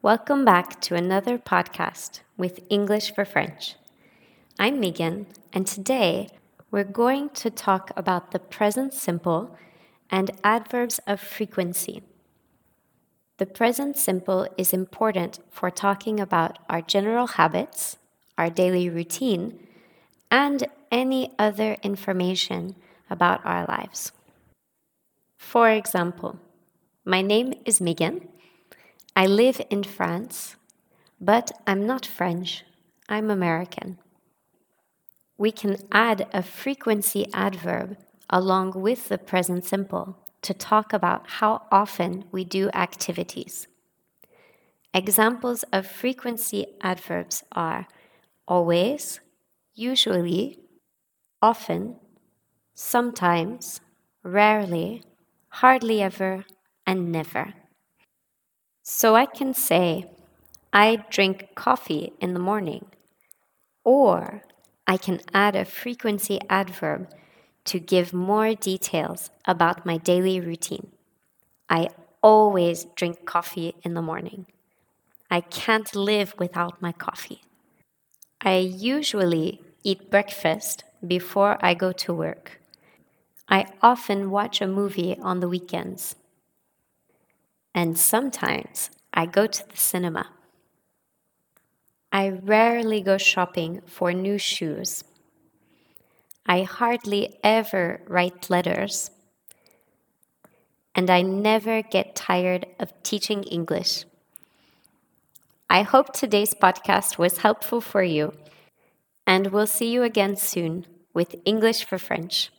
Welcome back to another podcast with English for French. I'm Megan, and today we're going to talk about the present simple and adverbs of frequency. The present simple is important for talking about our general habits, our daily routine, and any other information about our lives. For example, my name is Megan. I live in France, but I'm not French, I'm American. We can add a frequency adverb along with the present simple to talk about how often we do activities. Examples of frequency adverbs are always, usually, often, sometimes, rarely, hardly ever, and never. So I can say, I drink coffee in the morning, or I can add a frequency adverb to give more details about my daily routine. I always drink coffee in the morning. I can't live without my coffee. I usually eat breakfast before I go to work. I often watch a movie on the weekends. And sometimes I go to the cinema. I rarely go shopping for new shoes. I hardly ever write letters. And I never get tired of teaching English. I hope today's podcast was helpful for you, and we'll see you again soon with English for French.